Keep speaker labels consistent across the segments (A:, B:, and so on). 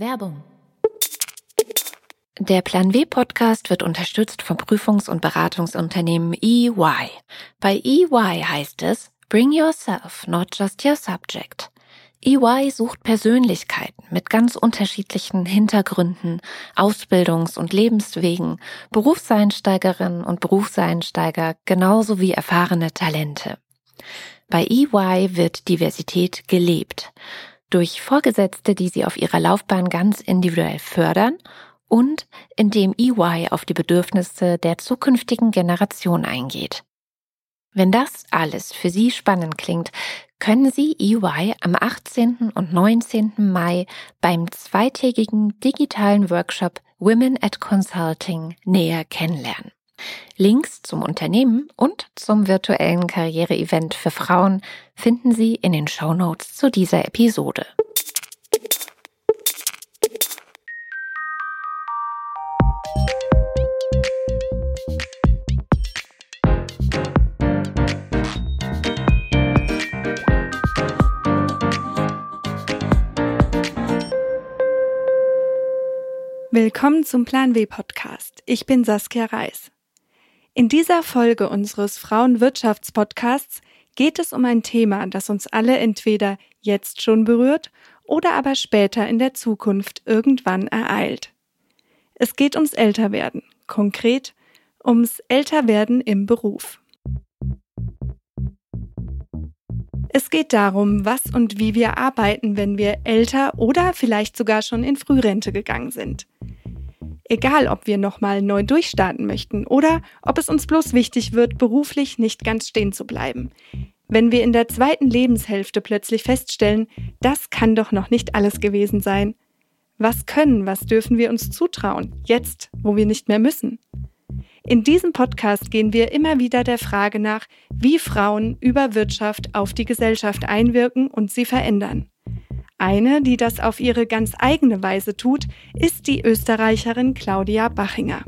A: Werbung. Der Plan W Podcast wird unterstützt vom Prüfungs- und Beratungsunternehmen EY. Bei EY heißt es Bring yourself, not just your subject. EY sucht Persönlichkeiten mit ganz unterschiedlichen Hintergründen, Ausbildungs- und Lebenswegen, Berufseinsteigerinnen und Berufseinsteiger genauso wie erfahrene Talente. Bei EY wird Diversität gelebt. Durch Vorgesetzte, die sie auf ihrer Laufbahn ganz individuell fördern und indem EY auf die Bedürfnisse der zukünftigen Generation eingeht. Wenn das alles für Sie spannend klingt, können Sie EY am 18. und 19. Mai beim zweitägigen digitalen Workshop Women at Consulting näher kennenlernen. Links zum Unternehmen und zum virtuellen Karriereevent für Frauen finden Sie in den Show Notes zu dieser Episode.
B: Willkommen zum Plan W Podcast. Ich bin Saskia Reis. In dieser Folge unseres Frauenwirtschaftspodcasts geht es um ein Thema, das uns alle entweder jetzt schon berührt oder aber später in der Zukunft irgendwann ereilt. Es geht ums Älterwerden, konkret ums Älterwerden im Beruf. Es geht darum, was und wie wir arbeiten, wenn wir älter oder vielleicht sogar schon in Frührente gegangen sind. Egal, ob wir nochmal neu durchstarten möchten oder ob es uns bloß wichtig wird, beruflich nicht ganz stehen zu bleiben. Wenn wir in der zweiten Lebenshälfte plötzlich feststellen, das kann doch noch nicht alles gewesen sein. Was können, was dürfen wir uns zutrauen, jetzt, wo wir nicht mehr müssen? In diesem Podcast gehen wir immer wieder der Frage nach, wie Frauen über Wirtschaft auf die Gesellschaft einwirken und sie verändern. Eine, die das auf ihre ganz eigene Weise tut, ist die Österreicherin Claudia Bachinger.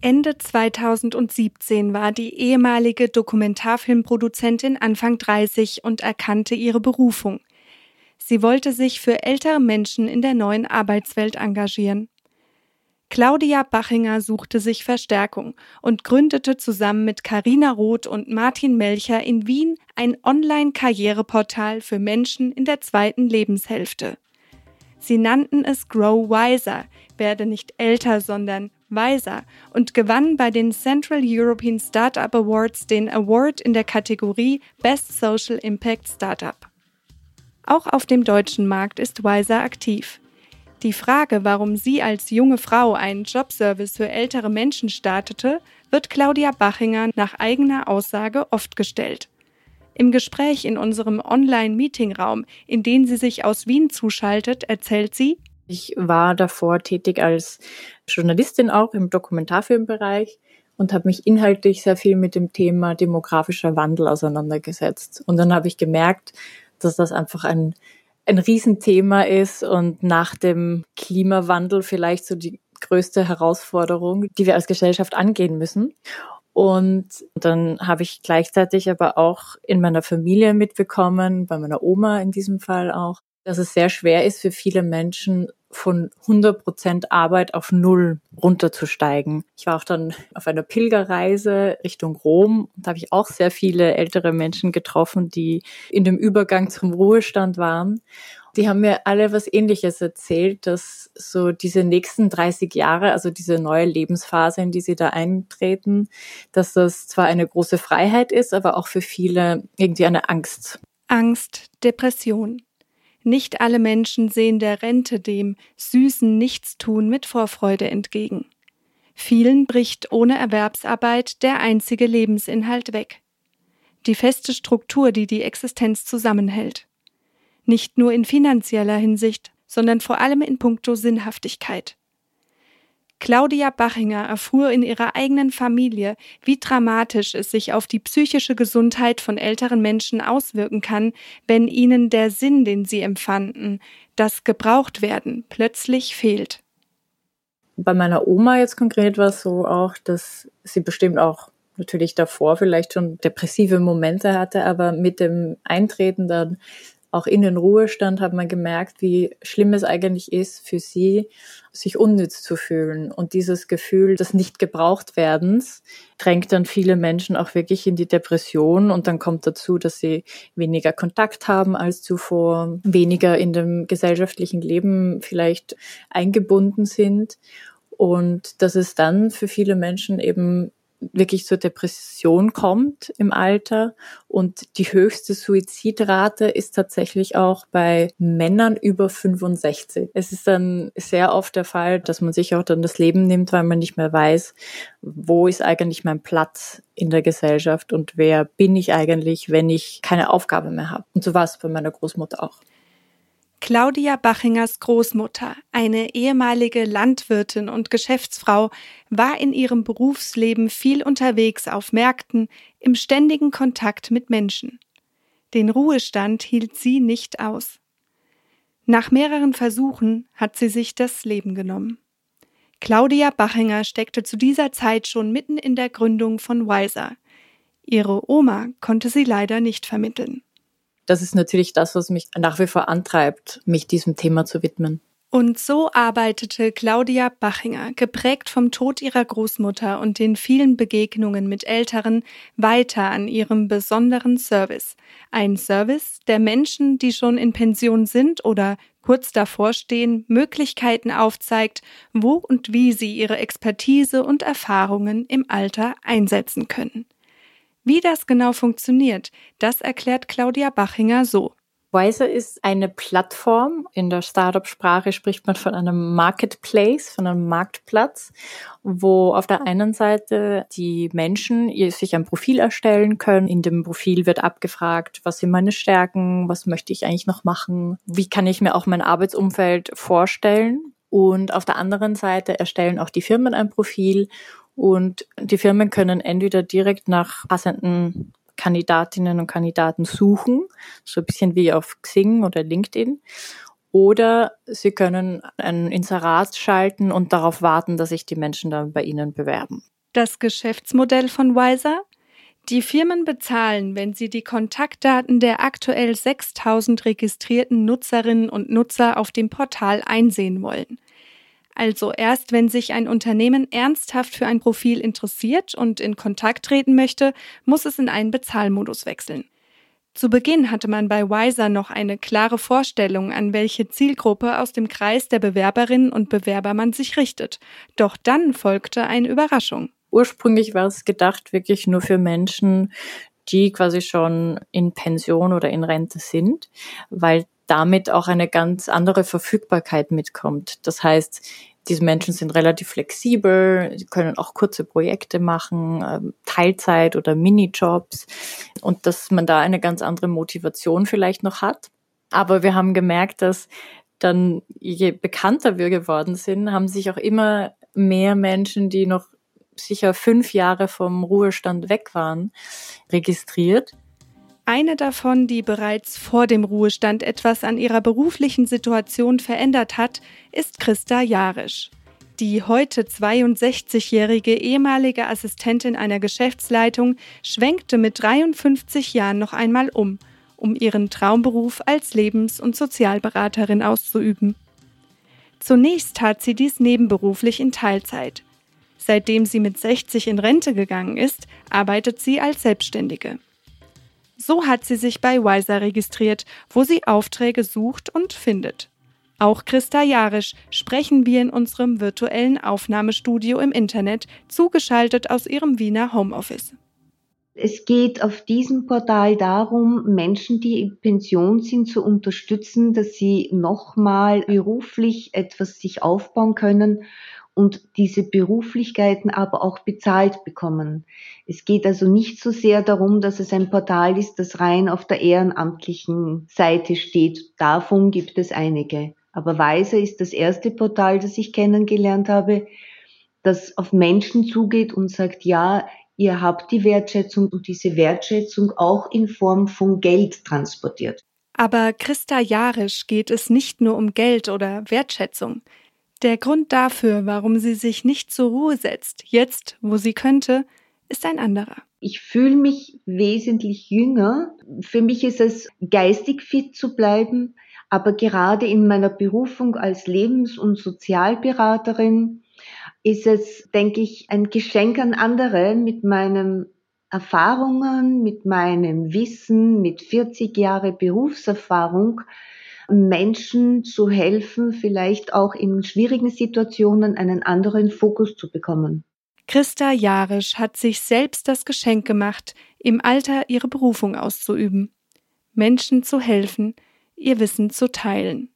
B: Ende 2017 war die ehemalige Dokumentarfilmproduzentin Anfang 30 und erkannte ihre Berufung. Sie wollte sich für ältere Menschen in der neuen Arbeitswelt engagieren. Claudia Bachinger suchte sich Verstärkung und gründete zusammen mit Karina Roth und Martin Melcher in Wien ein Online-Karriereportal für Menschen in der zweiten Lebenshälfte. Sie nannten es Grow Wiser, werde nicht älter, sondern weiser und gewann bei den Central European Startup Awards den Award in der Kategorie Best Social Impact Startup. Auch auf dem deutschen Markt ist Wiser aktiv. Die Frage, warum sie als junge Frau einen Jobservice für ältere Menschen startete, wird Claudia Bachinger nach eigener Aussage oft gestellt. Im Gespräch in unserem Online-Meetingraum, in den sie sich aus Wien zuschaltet, erzählt sie,
C: ich war davor tätig als Journalistin auch im Dokumentarfilmbereich und habe mich inhaltlich sehr viel mit dem Thema demografischer Wandel auseinandergesetzt. Und dann habe ich gemerkt, dass das einfach ein ein Riesenthema ist und nach dem Klimawandel vielleicht so die größte Herausforderung, die wir als Gesellschaft angehen müssen. Und dann habe ich gleichzeitig aber auch in meiner Familie mitbekommen, bei meiner Oma in diesem Fall auch, dass es sehr schwer ist für viele Menschen, von 100 Prozent Arbeit auf Null runterzusteigen. Ich war auch dann auf einer Pilgerreise Richtung Rom und da habe ich auch sehr viele ältere Menschen getroffen, die in dem Übergang zum Ruhestand waren. Die haben mir alle was Ähnliches erzählt, dass so diese nächsten 30 Jahre, also diese neue Lebensphase, in die sie da eintreten, dass das zwar eine große Freiheit ist, aber auch für viele irgendwie eine Angst.
B: Angst, Depression. Nicht alle Menschen sehen der Rente, dem süßen Nichtstun mit Vorfreude entgegen. Vielen bricht ohne Erwerbsarbeit der einzige Lebensinhalt weg. Die feste Struktur, die die Existenz zusammenhält. Nicht nur in finanzieller Hinsicht, sondern vor allem in puncto Sinnhaftigkeit. Claudia Bachinger erfuhr in ihrer eigenen Familie, wie dramatisch es sich auf die psychische Gesundheit von älteren Menschen auswirken kann, wenn ihnen der Sinn, den sie empfanden, das Gebrauchtwerden, plötzlich fehlt.
C: Bei meiner Oma jetzt konkret war es so auch, dass sie bestimmt auch natürlich davor vielleicht schon depressive Momente hatte, aber mit dem Eintreten dann auch in den Ruhestand hat man gemerkt, wie schlimm es eigentlich ist für sie, sich unnütz zu fühlen. Und dieses Gefühl des nicht gebraucht werdens drängt dann viele Menschen auch wirklich in die Depression. Und dann kommt dazu, dass sie weniger Kontakt haben als zuvor, weniger in dem gesellschaftlichen Leben vielleicht eingebunden sind. Und dass es dann für viele Menschen eben wirklich zur Depression kommt im Alter. Und die höchste Suizidrate ist tatsächlich auch bei Männern über 65. Es ist dann sehr oft der Fall, dass man sich auch dann das Leben nimmt, weil man nicht mehr weiß, wo ist eigentlich mein Platz in der Gesellschaft und wer bin ich eigentlich, wenn ich keine Aufgabe mehr habe. Und so war es bei meiner Großmutter auch.
B: Claudia Bachingers Großmutter, eine ehemalige Landwirtin und Geschäftsfrau, war in ihrem Berufsleben viel unterwegs auf Märkten, im ständigen Kontakt mit Menschen. Den Ruhestand hielt sie nicht aus. Nach mehreren Versuchen hat sie sich das Leben genommen. Claudia Bachinger steckte zu dieser Zeit schon mitten in der Gründung von Wiser. Ihre Oma konnte sie leider nicht vermitteln
C: das ist natürlich das, was mich nach wie vor antreibt, mich diesem Thema zu widmen.
B: Und so arbeitete Claudia Bachinger, geprägt vom Tod ihrer Großmutter und den vielen Begegnungen mit Älteren, weiter an ihrem besonderen Service. Ein Service, der Menschen, die schon in Pension sind oder kurz davor stehen, Möglichkeiten aufzeigt, wo und wie sie ihre Expertise und Erfahrungen im Alter einsetzen können. Wie das genau funktioniert, das erklärt Claudia Bachinger so.
C: Wiser ist eine Plattform. In der Startup-Sprache spricht man von einem Marketplace, von einem Marktplatz, wo auf der einen Seite die Menschen sich ein Profil erstellen können. In dem Profil wird abgefragt, was sind meine Stärken, was möchte ich eigentlich noch machen, wie kann ich mir auch mein Arbeitsumfeld vorstellen. Und auf der anderen Seite erstellen auch die Firmen ein Profil und die Firmen können entweder direkt nach passenden Kandidatinnen und Kandidaten suchen, so ein bisschen wie auf Xing oder LinkedIn. Oder sie können ein Inserat schalten und darauf warten, dass sich die Menschen dann bei ihnen bewerben.
B: Das Geschäftsmodell von Wiser? Die Firmen bezahlen, wenn sie die Kontaktdaten der aktuell 6000 registrierten Nutzerinnen und Nutzer auf dem Portal einsehen wollen. Also erst wenn sich ein Unternehmen ernsthaft für ein Profil interessiert und in Kontakt treten möchte, muss es in einen Bezahlmodus wechseln. Zu Beginn hatte man bei Wiser noch eine klare Vorstellung, an welche Zielgruppe aus dem Kreis der Bewerberinnen und Bewerber man sich richtet. Doch dann folgte eine Überraschung.
C: Ursprünglich war es gedacht wirklich nur für Menschen, die quasi schon in Pension oder in Rente sind, weil damit auch eine ganz andere Verfügbarkeit mitkommt. Das heißt, diese Menschen sind relativ flexibel, können auch kurze Projekte machen, ähm, Teilzeit oder Minijobs und dass man da eine ganz andere Motivation vielleicht noch hat. Aber wir haben gemerkt, dass dann, je bekannter wir geworden sind, haben sich auch immer mehr Menschen, die noch sicher fünf Jahre vom Ruhestand weg waren, registriert.
B: Eine davon, die bereits vor dem Ruhestand etwas an ihrer beruflichen Situation verändert hat, ist Christa Jarisch. Die heute 62-jährige ehemalige Assistentin einer Geschäftsleitung schwenkte mit 53 Jahren noch einmal um, um ihren Traumberuf als Lebens- und Sozialberaterin auszuüben. Zunächst tat sie dies nebenberuflich in Teilzeit. Seitdem sie mit 60 in Rente gegangen ist, arbeitet sie als Selbstständige. So hat sie sich bei Wiser registriert, wo sie Aufträge sucht und findet. Auch Christa Jarisch sprechen wir in unserem virtuellen Aufnahmestudio im Internet, zugeschaltet aus ihrem Wiener Homeoffice.
D: Es geht auf diesem Portal darum, Menschen, die in Pension sind, zu unterstützen, dass sie nochmal beruflich etwas sich aufbauen können und diese Beruflichkeiten aber auch bezahlt bekommen. Es geht also nicht so sehr darum, dass es ein Portal ist, das rein auf der ehrenamtlichen Seite steht. Davon gibt es einige. Aber Weise ist das erste Portal, das ich kennengelernt habe, das auf Menschen zugeht und sagt, ja, ihr habt die Wertschätzung und diese Wertschätzung auch in Form von Geld transportiert.
B: Aber Christa Jarisch geht es nicht nur um Geld oder Wertschätzung. Der Grund dafür, warum sie sich nicht zur Ruhe setzt, jetzt, wo sie könnte, ist ein anderer.
D: Ich fühle mich wesentlich jünger. Für mich ist es geistig fit zu bleiben, aber gerade in meiner Berufung als Lebens- und Sozialberaterin ist es, denke ich, ein Geschenk an andere mit meinen Erfahrungen, mit meinem Wissen, mit 40 Jahre Berufserfahrung, Menschen zu helfen, vielleicht auch in schwierigen Situationen einen anderen Fokus zu bekommen.
B: Christa Jarisch hat sich selbst das Geschenk gemacht, im Alter ihre Berufung auszuüben. Menschen zu helfen, ihr Wissen zu teilen.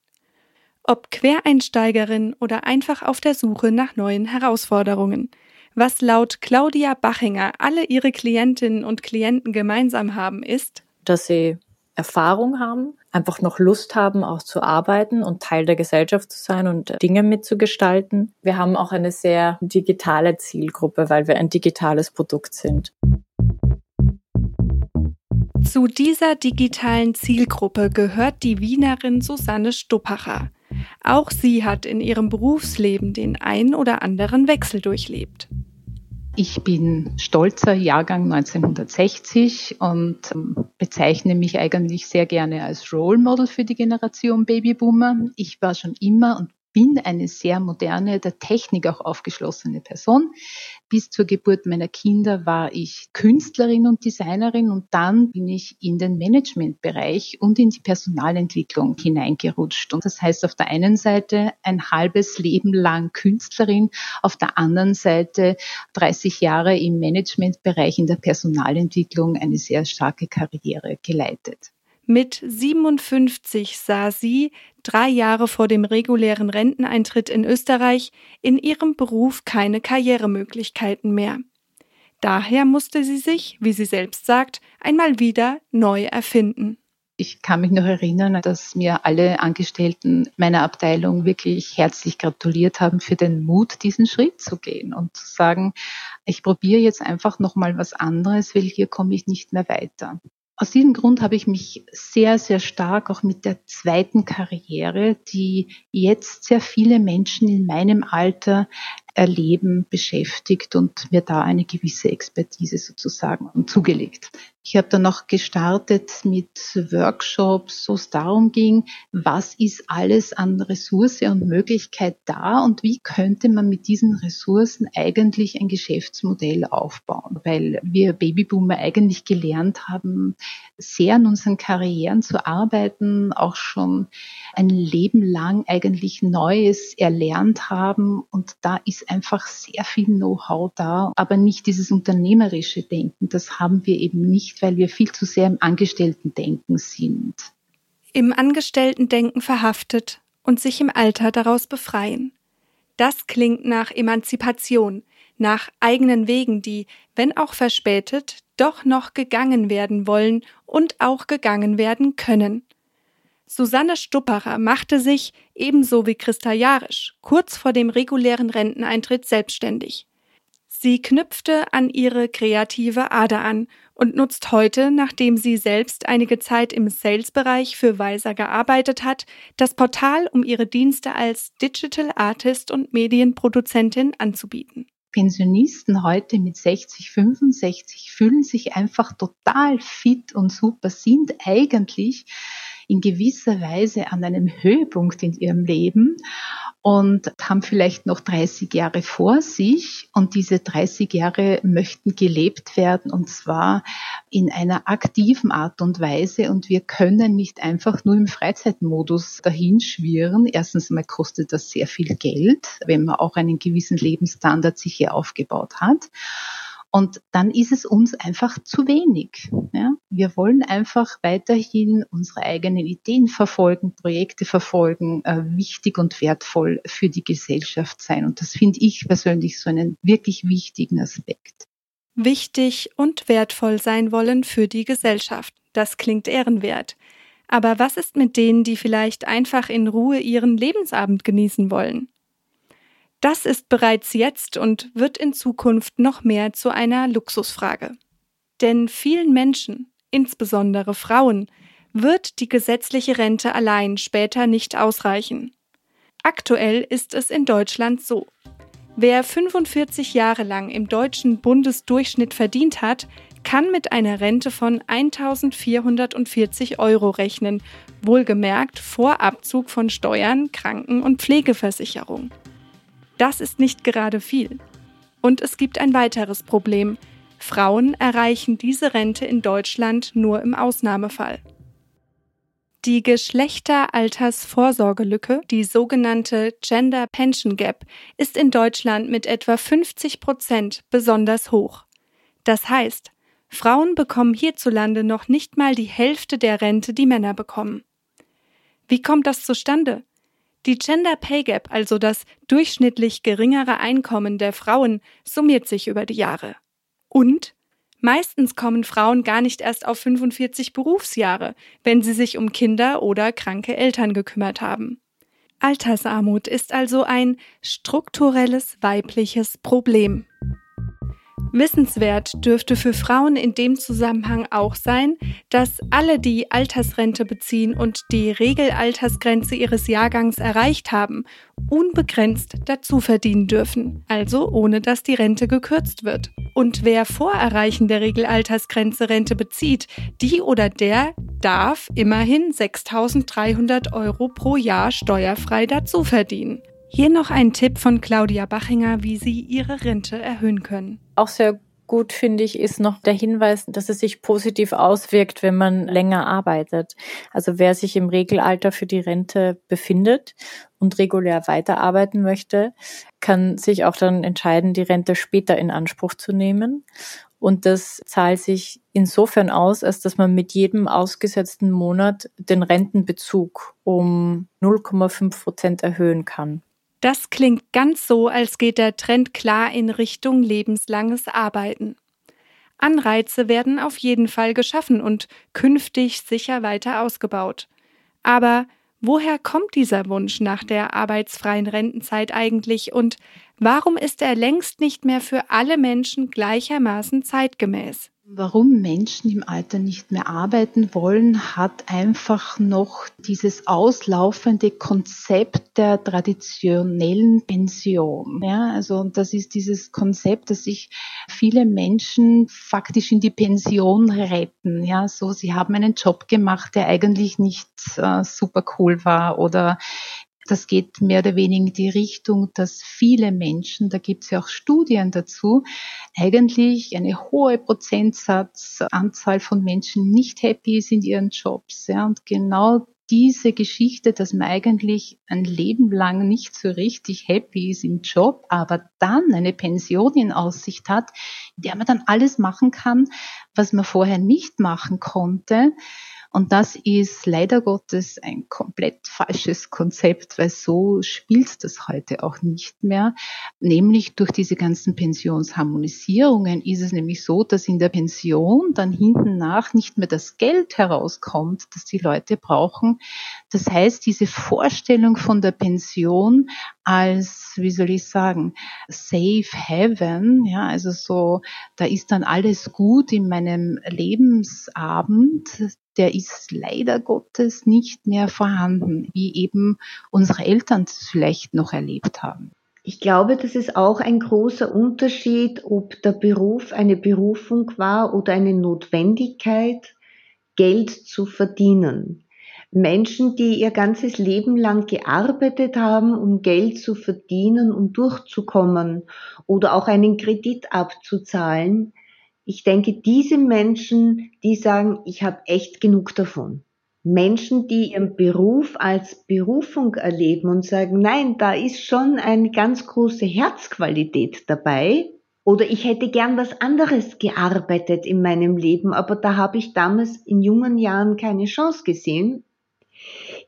B: Ob Quereinsteigerin oder einfach auf der Suche nach neuen Herausforderungen. Was laut Claudia Bachinger alle ihre Klientinnen und Klienten gemeinsam haben, ist,
C: dass sie Erfahrung haben, einfach noch Lust haben, auch zu arbeiten und Teil der Gesellschaft zu sein und Dinge mitzugestalten. Wir haben auch eine sehr digitale Zielgruppe, weil wir ein digitales Produkt sind.
B: Zu dieser digitalen Zielgruppe gehört die Wienerin Susanne Stuppacher. Auch sie hat in ihrem Berufsleben den ein oder anderen Wechsel durchlebt.
E: Ich bin stolzer Jahrgang 1960 und ähm, bezeichne mich eigentlich sehr gerne als Role Model für die Generation Babyboomer. Ich war schon immer und bin eine sehr moderne, der Technik auch aufgeschlossene Person. Bis zur Geburt meiner Kinder war ich Künstlerin und Designerin und dann bin ich in den Managementbereich und in die Personalentwicklung hineingerutscht. Und das heißt auf der einen Seite ein halbes Leben lang Künstlerin, auf der anderen Seite 30 Jahre im Managementbereich in der Personalentwicklung eine sehr starke Karriere geleitet.
B: Mit 57 sah sie, drei Jahre vor dem regulären Renteneintritt in Österreich, in ihrem Beruf keine Karrieremöglichkeiten mehr. Daher musste sie sich, wie sie selbst sagt, einmal wieder neu erfinden.
E: Ich kann mich noch erinnern, dass mir alle Angestellten meiner Abteilung wirklich herzlich gratuliert haben für den Mut, diesen Schritt zu gehen und zu sagen, ich probiere jetzt einfach noch mal was anderes, weil hier komme ich nicht mehr weiter. Aus diesem Grund habe ich mich sehr, sehr stark auch mit der zweiten Karriere, die jetzt sehr viele Menschen in meinem Alter erleben, beschäftigt und mir da eine gewisse Expertise sozusagen zugelegt. Ich habe dann noch gestartet mit Workshops, wo es darum ging, was ist alles an Ressource und Möglichkeit da und wie könnte man mit diesen Ressourcen eigentlich ein Geschäftsmodell aufbauen, weil wir Babyboomer eigentlich gelernt haben, sehr an unseren Karrieren zu arbeiten, auch schon ein Leben lang eigentlich Neues erlernt haben und da ist einfach sehr viel Know-how da, aber nicht dieses unternehmerische Denken. Das haben wir eben weil wir viel zu sehr im Angestellten-Denken sind.
B: Im Angestellten-Denken verhaftet und sich im Alter daraus befreien. Das klingt nach Emanzipation, nach eigenen Wegen, die, wenn auch verspätet, doch noch gegangen werden wollen und auch gegangen werden können. Susanne Stuppacher machte sich, ebenso wie Christa Jarisch, kurz vor dem regulären Renteneintritt selbstständig. Sie knüpfte an ihre kreative Ader an und nutzt heute, nachdem sie selbst einige Zeit im Sales-Bereich für Weiser gearbeitet hat, das Portal, um ihre Dienste als Digital Artist und Medienproduzentin anzubieten.
E: Pensionisten heute mit 60, 65 fühlen sich einfach total fit und super, sind eigentlich in gewisser Weise an einem Höhepunkt in ihrem Leben und haben vielleicht noch 30 Jahre vor sich und diese 30 Jahre möchten gelebt werden und zwar in einer aktiven Art und Weise und wir können nicht einfach nur im Freizeitmodus dahinschwirren. Erstens mal kostet das sehr viel Geld, wenn man auch einen gewissen Lebensstandard sich hier aufgebaut hat. Und dann ist es uns einfach zu wenig. Ja? Wir wollen einfach weiterhin unsere eigenen Ideen verfolgen, Projekte verfolgen, äh, wichtig und wertvoll für die Gesellschaft sein. Und das finde ich persönlich so einen wirklich wichtigen Aspekt.
B: Wichtig und wertvoll sein wollen für die Gesellschaft. Das klingt ehrenwert. Aber was ist mit denen, die vielleicht einfach in Ruhe ihren Lebensabend genießen wollen? Das ist bereits jetzt und wird in Zukunft noch mehr zu einer Luxusfrage. Denn vielen Menschen, insbesondere Frauen, wird die gesetzliche Rente allein später nicht ausreichen. Aktuell ist es in Deutschland so. Wer 45 Jahre lang im deutschen Bundesdurchschnitt verdient hat, kann mit einer Rente von 1440 Euro rechnen, wohlgemerkt vor Abzug von Steuern, Kranken- und Pflegeversicherung. Das ist nicht gerade viel. Und es gibt ein weiteres Problem. Frauen erreichen diese Rente in Deutschland nur im Ausnahmefall. Die Geschlechteraltersvorsorgelücke, die sogenannte Gender Pension Gap, ist in Deutschland mit etwa 50 Prozent besonders hoch. Das heißt, Frauen bekommen hierzulande noch nicht mal die Hälfte der Rente, die Männer bekommen. Wie kommt das zustande? Die Gender Pay Gap, also das durchschnittlich geringere Einkommen der Frauen, summiert sich über die Jahre. Und Meistens kommen Frauen gar nicht erst auf 45 Berufsjahre, wenn sie sich um Kinder oder kranke Eltern gekümmert haben. Altersarmut ist also ein strukturelles weibliches Problem. Wissenswert dürfte für Frauen in dem Zusammenhang auch sein, dass alle, die Altersrente beziehen und die Regelaltersgrenze ihres Jahrgangs erreicht haben, unbegrenzt dazu verdienen dürfen, also ohne dass die Rente gekürzt wird. Und wer vor Erreichen der Regelaltersgrenze Rente bezieht, die oder der darf immerhin 6.300 Euro pro Jahr steuerfrei dazu verdienen. Hier noch ein Tipp von Claudia Bachinger, wie Sie Ihre Rente erhöhen können.
C: Auch sehr gut finde ich, ist noch der Hinweis, dass es sich positiv auswirkt, wenn man länger arbeitet. Also wer sich im Regelalter für die Rente befindet und regulär weiterarbeiten möchte, kann sich auch dann entscheiden, die Rente später in Anspruch zu nehmen. Und das zahlt sich insofern aus, als dass man mit jedem ausgesetzten Monat den Rentenbezug um 0,5 Prozent erhöhen kann.
B: Das klingt ganz so, als geht der Trend klar in Richtung lebenslanges Arbeiten. Anreize werden auf jeden Fall geschaffen und künftig sicher weiter ausgebaut. Aber woher kommt dieser Wunsch nach der arbeitsfreien Rentenzeit eigentlich und warum ist er längst nicht mehr für alle Menschen gleichermaßen zeitgemäß?
E: Warum Menschen im Alter nicht mehr arbeiten wollen, hat einfach noch dieses auslaufende Konzept der traditionellen Pension. Ja, also das ist dieses Konzept, dass sich viele Menschen faktisch in die Pension retten. Ja, so sie haben einen Job gemacht, der eigentlich nicht äh, super cool war oder das geht mehr oder weniger in die Richtung, dass viele Menschen, da gibt es ja auch Studien dazu, eigentlich eine hohe Prozentsatzanzahl von Menschen nicht happy ist in ihren Jobs. Ja, und genau diese Geschichte, dass man eigentlich ein Leben lang nicht so richtig happy ist im Job, aber dann eine Pension in Aussicht hat, in der man dann alles machen kann, was man vorher nicht machen konnte, und das ist leider Gottes ein komplett falsches Konzept, weil so spielt das heute auch nicht mehr. Nämlich durch diese ganzen Pensionsharmonisierungen ist es nämlich so, dass in der Pension dann hinten nach nicht mehr das Geld herauskommt, das die Leute brauchen. Das heißt, diese Vorstellung von der Pension als, wie soll ich sagen, safe heaven, ja, also so, da ist dann alles gut in meinem Lebensabend, der ist leider Gottes nicht mehr vorhanden, wie eben unsere Eltern es vielleicht noch erlebt haben.
D: Ich glaube, das ist auch ein großer Unterschied, ob der Beruf eine Berufung war oder eine Notwendigkeit, Geld zu verdienen. Menschen, die ihr ganzes Leben lang gearbeitet haben, um Geld zu verdienen, um durchzukommen oder auch einen Kredit abzuzahlen, ich denke, diese Menschen, die sagen, ich habe echt genug davon. Menschen, die ihren Beruf als Berufung erleben und sagen, nein, da ist schon eine ganz große Herzqualität dabei. Oder ich hätte gern was anderes gearbeitet in meinem Leben, aber da habe ich damals in jungen Jahren keine Chance gesehen.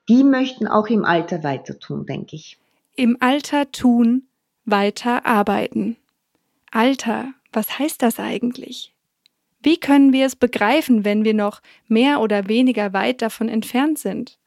D: Die möchten auch im Alter weiter tun, denke ich.
B: Im Alter tun, weiter arbeiten. Alter, was heißt das eigentlich? Wie können wir es begreifen, wenn wir noch mehr oder weniger weit davon entfernt sind?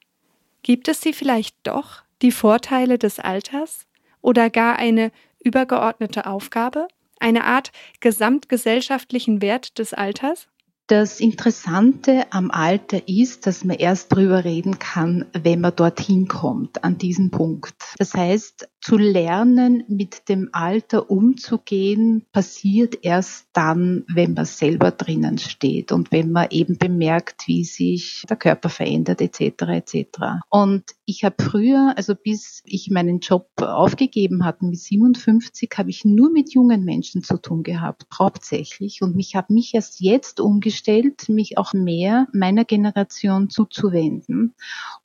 B: Gibt es sie vielleicht doch, die Vorteile des Alters? Oder gar eine übergeordnete Aufgabe? Eine Art gesamtgesellschaftlichen Wert des Alters?
E: Das Interessante am Alter ist, dass man erst drüber reden kann, wenn man dorthin kommt, an diesen Punkt. Das heißt, zu lernen, mit dem Alter umzugehen, passiert erst dann, wenn man selber drinnen steht und wenn man eben bemerkt, wie sich der Körper verändert etc. etc. Und ich habe früher, also bis ich meinen Job aufgegeben hatte mit 57, habe ich nur mit jungen Menschen zu tun gehabt, hauptsächlich. Und mich habe mich erst jetzt umgestellt, mich auch mehr meiner Generation zuzuwenden.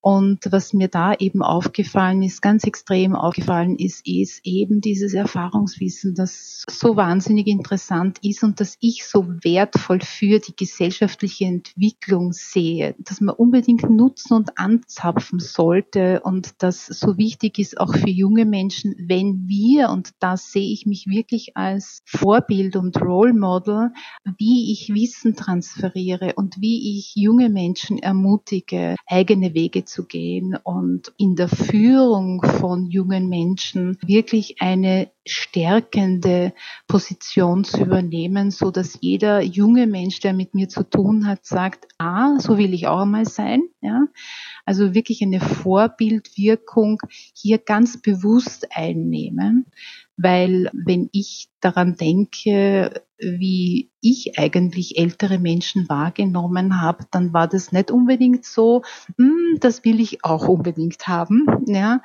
E: Und was mir da eben aufgefallen ist, ganz extrem aufgefallen ist, ist eben dieses Erfahrungswissen, das so wahnsinnig interessant ist und das ich so wertvoll für die gesellschaftliche Entwicklung sehe, dass man unbedingt nutzen und anzapfen sollte und das so wichtig ist auch für junge Menschen, wenn wir, und da sehe ich mich wirklich als Vorbild und Role Model, wie ich Wissen transferiere und wie ich junge Menschen ermutige, eigene Wege zu gehen und in der Führung von jungen Menschen wirklich eine stärkende Position zu übernehmen, so dass jeder junge Mensch, der mit mir zu tun hat, sagt, ah, so will ich auch einmal sein, ja. Also wirklich eine Vorbildwirkung hier ganz bewusst einnehmen, weil wenn ich daran denke, wie ich eigentlich ältere Menschen wahrgenommen habe, dann war das nicht unbedingt so, hm, das will ich auch unbedingt haben, ja.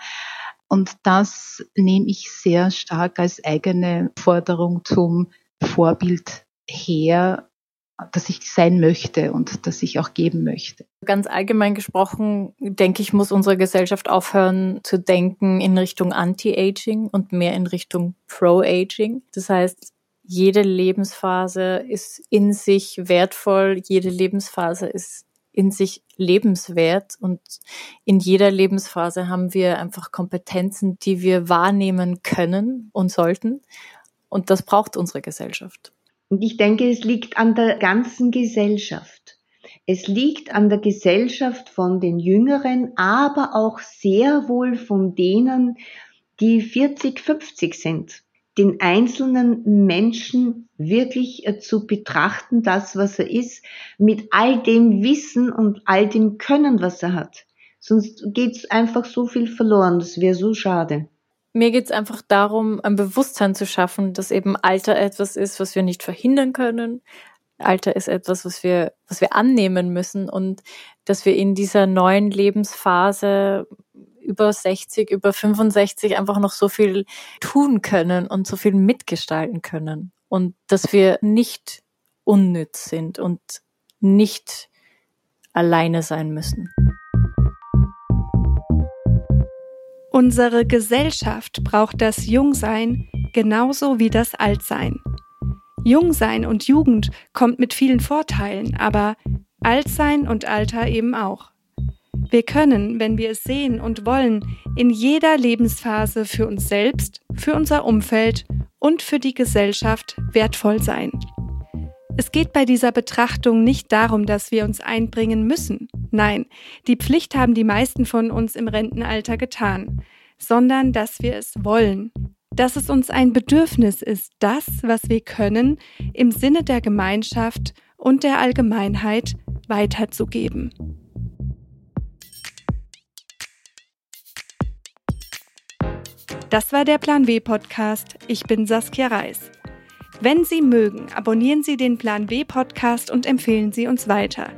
E: Und das nehme ich sehr stark als eigene Forderung zum Vorbild her, dass ich sein möchte und dass ich auch geben möchte.
C: Ganz allgemein gesprochen, denke ich, muss unsere Gesellschaft aufhören zu denken in Richtung Anti-Aging und mehr in Richtung Pro-Aging. Das heißt, jede Lebensphase ist in sich wertvoll, jede Lebensphase ist in sich lebenswert und in jeder Lebensphase haben wir einfach Kompetenzen, die wir wahrnehmen können und sollten. Und das braucht unsere Gesellschaft.
D: Und ich denke, es liegt an der ganzen Gesellschaft. Es liegt an der Gesellschaft von den Jüngeren, aber auch sehr wohl von denen, die 40, 50 sind den einzelnen Menschen wirklich äh, zu betrachten, das, was er ist, mit all dem Wissen und all dem Können, was er hat. Sonst geht's einfach so viel verloren. Das wäre so schade.
C: Mir geht's einfach darum, ein Bewusstsein zu schaffen, dass eben Alter etwas ist, was wir nicht verhindern können. Alter ist etwas, was wir, was wir annehmen müssen und dass wir in dieser neuen Lebensphase über 60, über 65 einfach noch so viel tun können und so viel mitgestalten können. Und dass wir nicht unnütz sind und nicht alleine sein müssen.
B: Unsere Gesellschaft braucht das Jungsein genauso wie das Altsein. Jungsein und Jugend kommt mit vielen Vorteilen, aber Altsein und Alter eben auch. Wir können, wenn wir es sehen und wollen, in jeder Lebensphase für uns selbst, für unser Umfeld und für die Gesellschaft wertvoll sein. Es geht bei dieser Betrachtung nicht darum, dass wir uns einbringen müssen. Nein, die Pflicht haben die meisten von uns im Rentenalter getan, sondern dass wir es wollen, dass es uns ein Bedürfnis ist, das, was wir können, im Sinne der Gemeinschaft und der Allgemeinheit weiterzugeben. Das war der Plan W Podcast. Ich bin Saskia Reis. Wenn Sie mögen, abonnieren Sie den Plan W Podcast und empfehlen Sie uns weiter.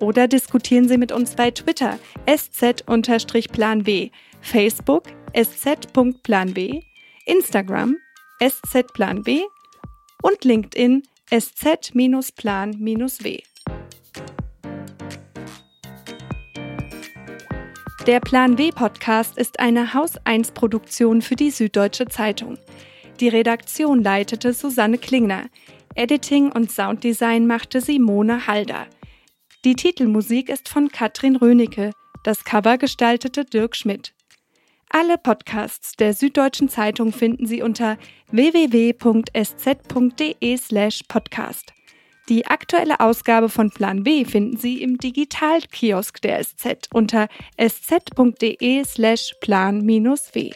B: Oder diskutieren Sie mit uns bei Twitter sz-plan W, Facebook sz.plan W, Instagram sz-plan W und LinkedIn sz-plan-w. Der Plan W Podcast ist eine Haus 1 Produktion für die Süddeutsche Zeitung. Die Redaktion leitete Susanne Klingner. Editing und Sounddesign machte Simone Halder. Die Titelmusik ist von Katrin Rönecke. Das Cover gestaltete Dirk Schmidt. Alle Podcasts der Süddeutschen Zeitung finden Sie unter www.sz.de/podcast. Die aktuelle Ausgabe von Plan B finden Sie im Digitalkiosk der SZ unter sz.de slash plan-w.